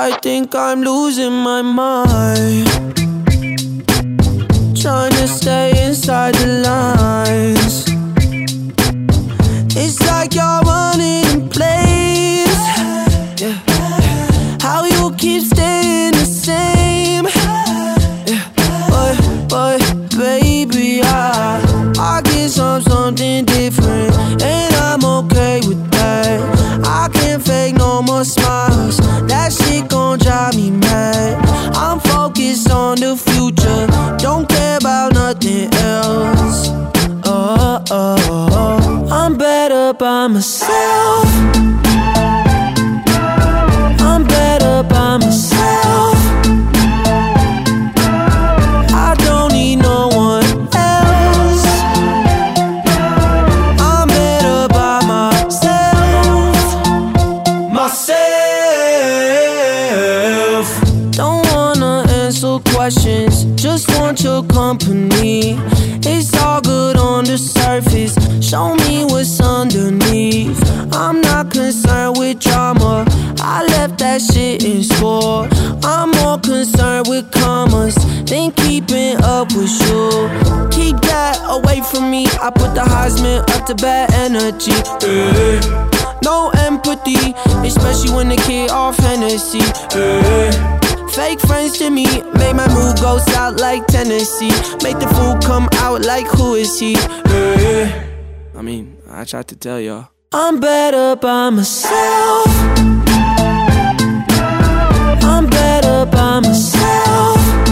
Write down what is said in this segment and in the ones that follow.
I think I'm losing my mind. Trying to stay inside the lines. It's like you're for me. I put the Heisman up to bad energy. Hey. No empathy, especially when the kid off Hennessy. Hey. Fake friends to me, make my mood go south like Tennessee. Make the food come out like who is he? Hey. I mean, I tried to tell y'all. I'm better by myself. I'm better by myself.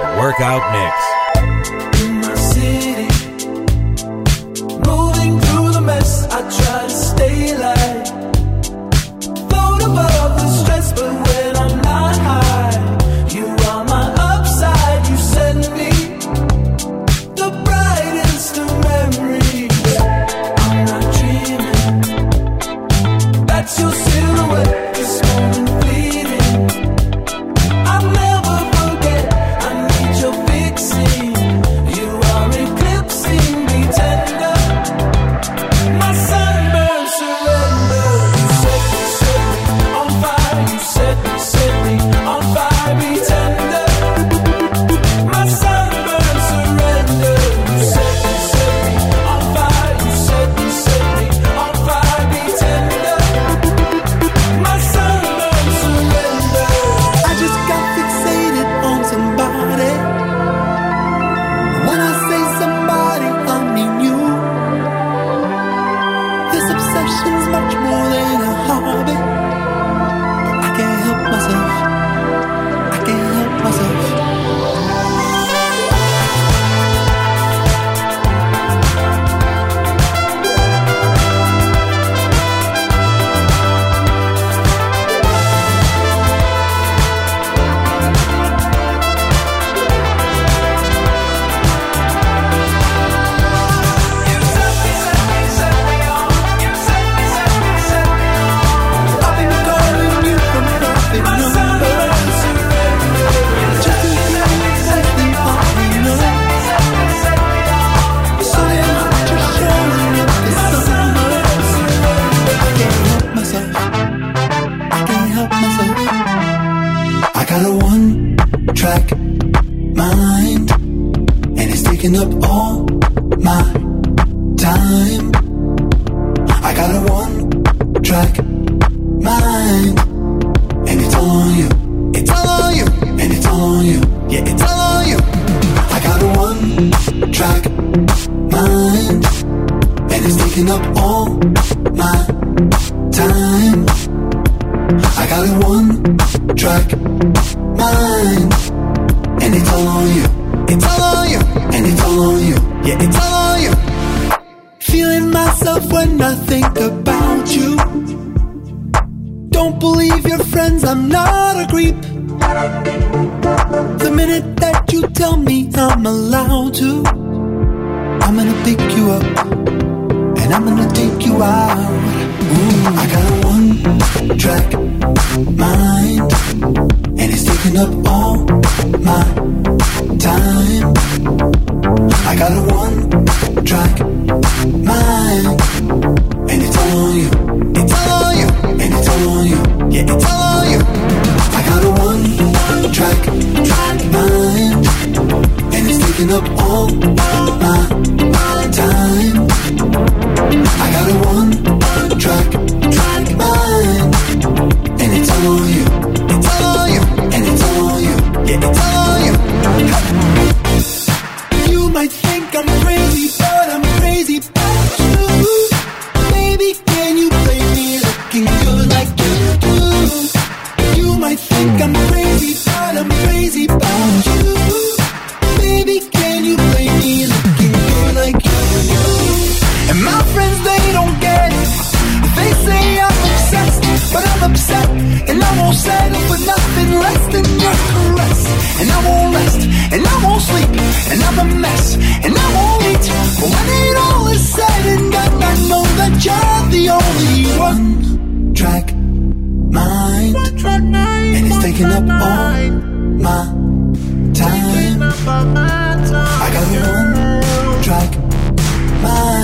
and workout mix. up all won't settle for nothing less than your caress. And I won't rest, and I won't sleep, and I'm a mess, and I won't eat. But when it all is said and done, I know that you're the only one track mind, and it's taking up all my time. I got a one track mind.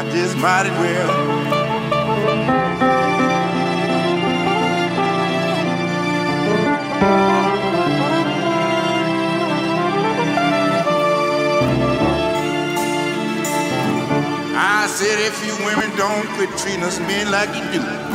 I just might as well. I said, if you women don't quit treating us men like you do.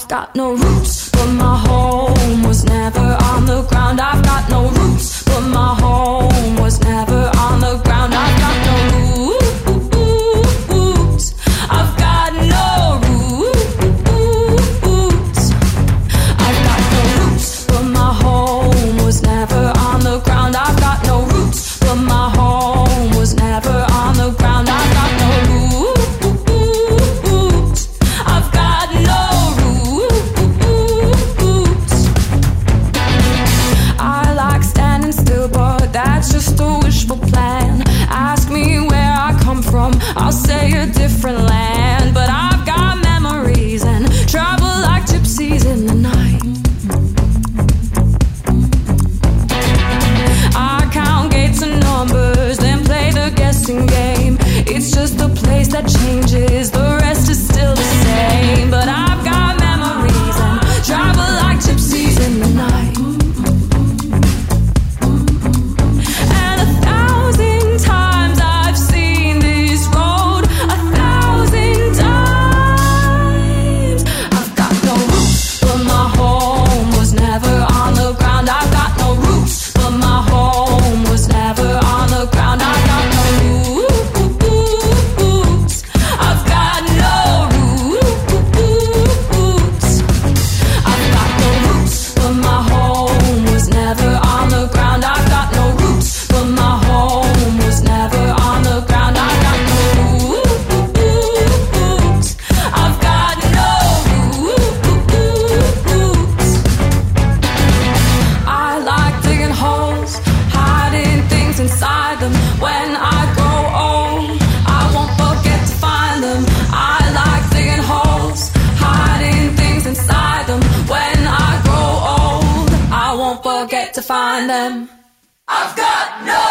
I've got no roots, but my home was never on the ground. I've got no roots, but my them. I've got no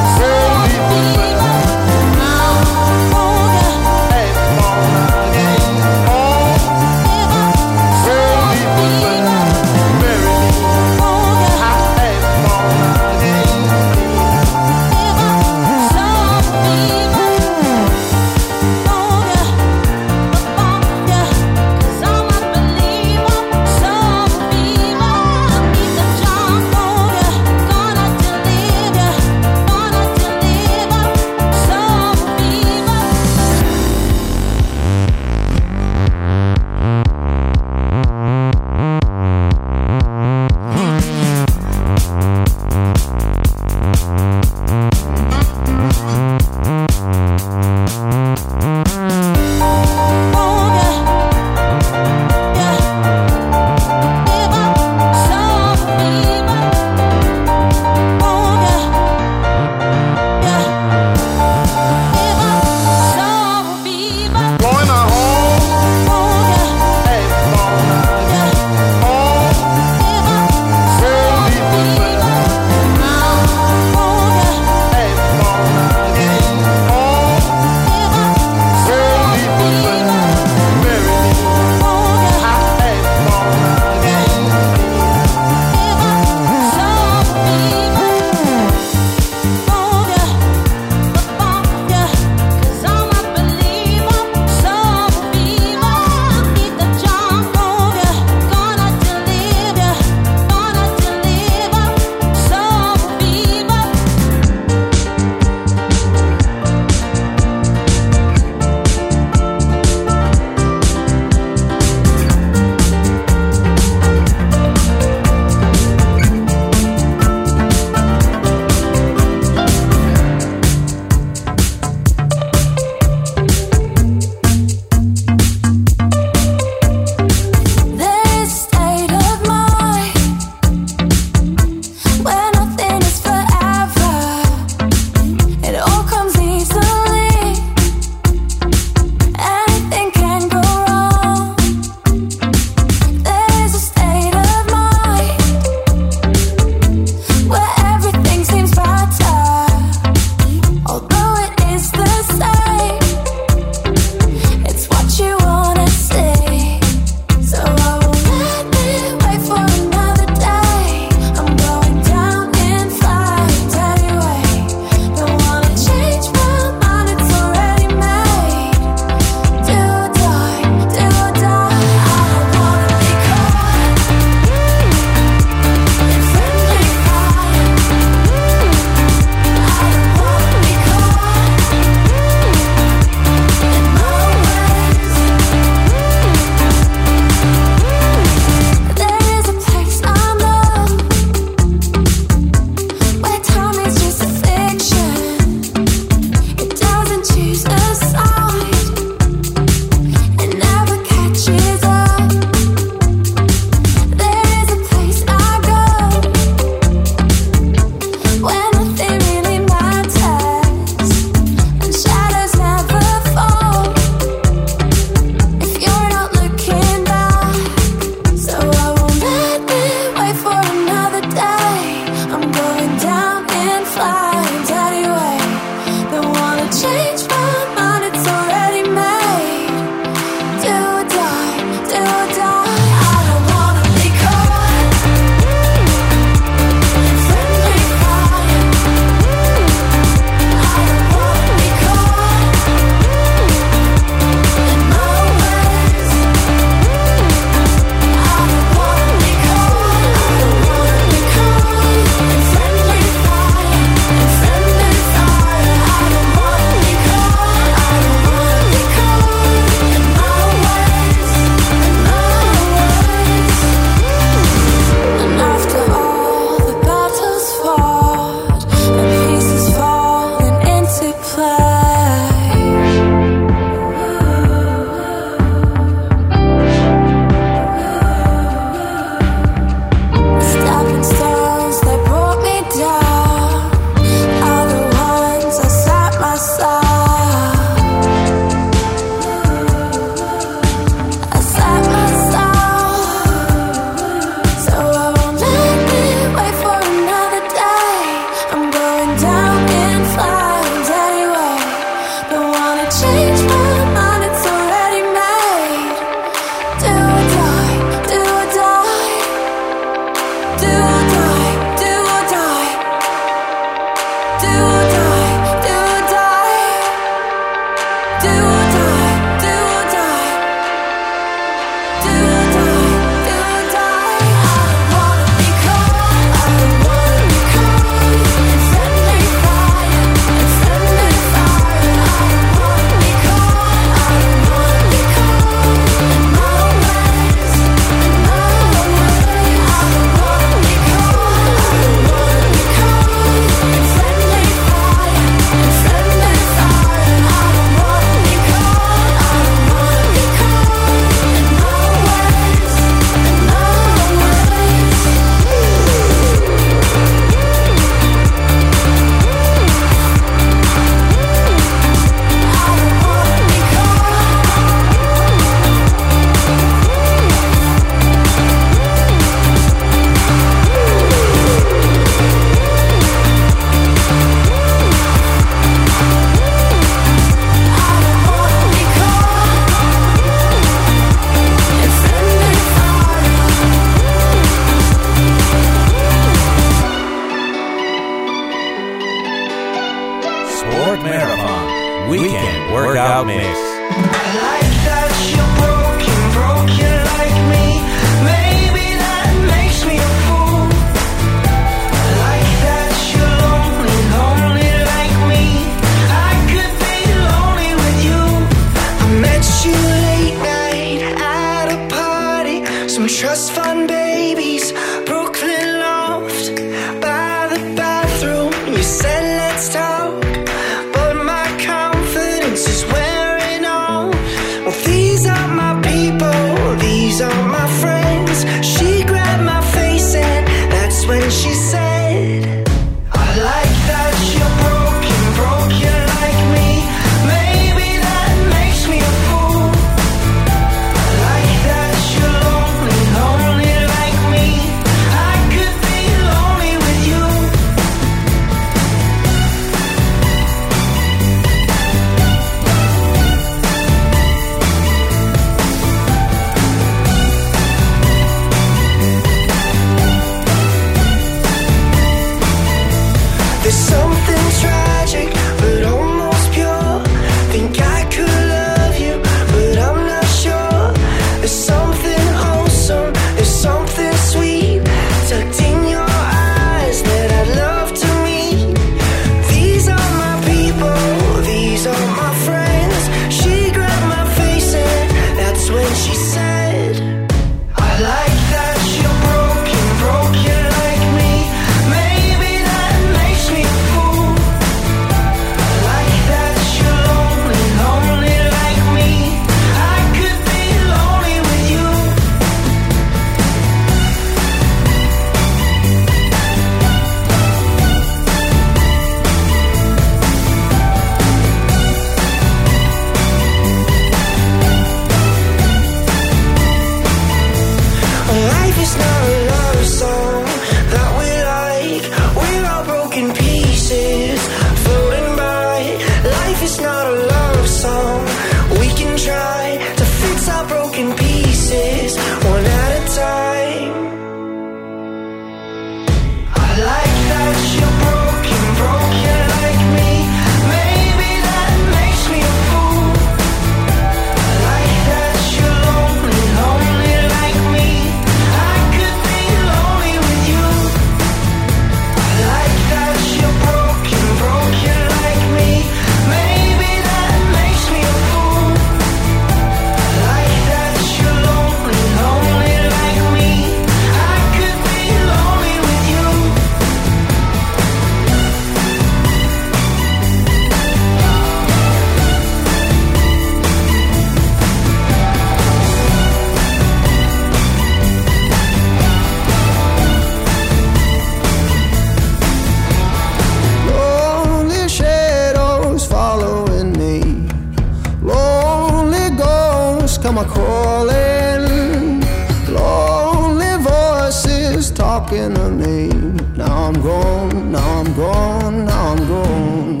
mama calling. Lonely voices talking her name. Now I'm gone, now I'm gone, now I'm gone.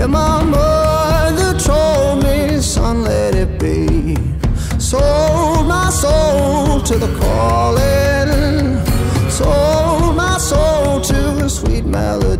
And my mother told me, son, let it be. Sold my soul to the calling. Sold my soul to a sweet melody.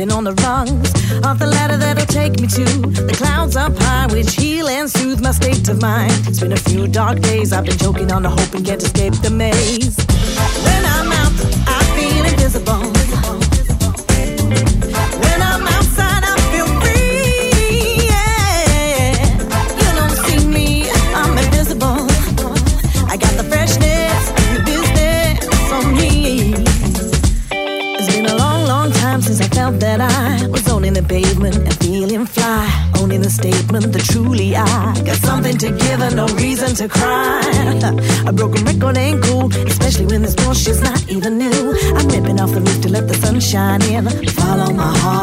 stepping on the rungs of the ladder that'll take me to the clouds up high, which heal and soothe my state of mind. It's been a few dark days, I've been choking on the hope and can't escape the maze. to cry. a broken record ain't cool, especially when this bullshit's not even new. I'm ripping off the roof to let the sun shine in. Follow my heart.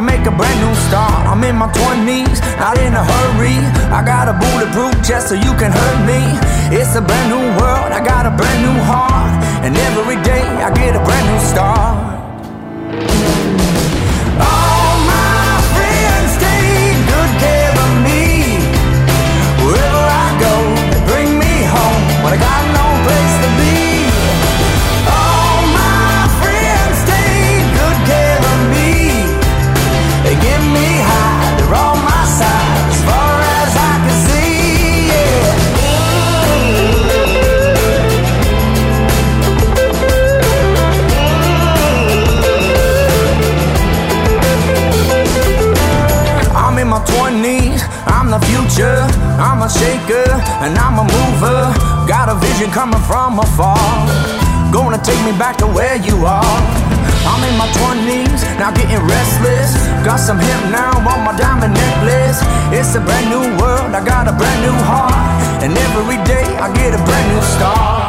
I make a brand new start. I'm in my 20s, not in a hurry. I got a bulletproof chest so you can hurt me. It's a brand new world, I got a brand new heart. And every day I get a brand new start. I'm the future, I'm a shaker, and I'm a mover. Got a vision coming from afar, gonna take me back to where you are. I'm in my 20s, now getting restless. Got some hip now on my diamond necklace. It's a brand new world, I got a brand new heart, and every day I get a brand new start.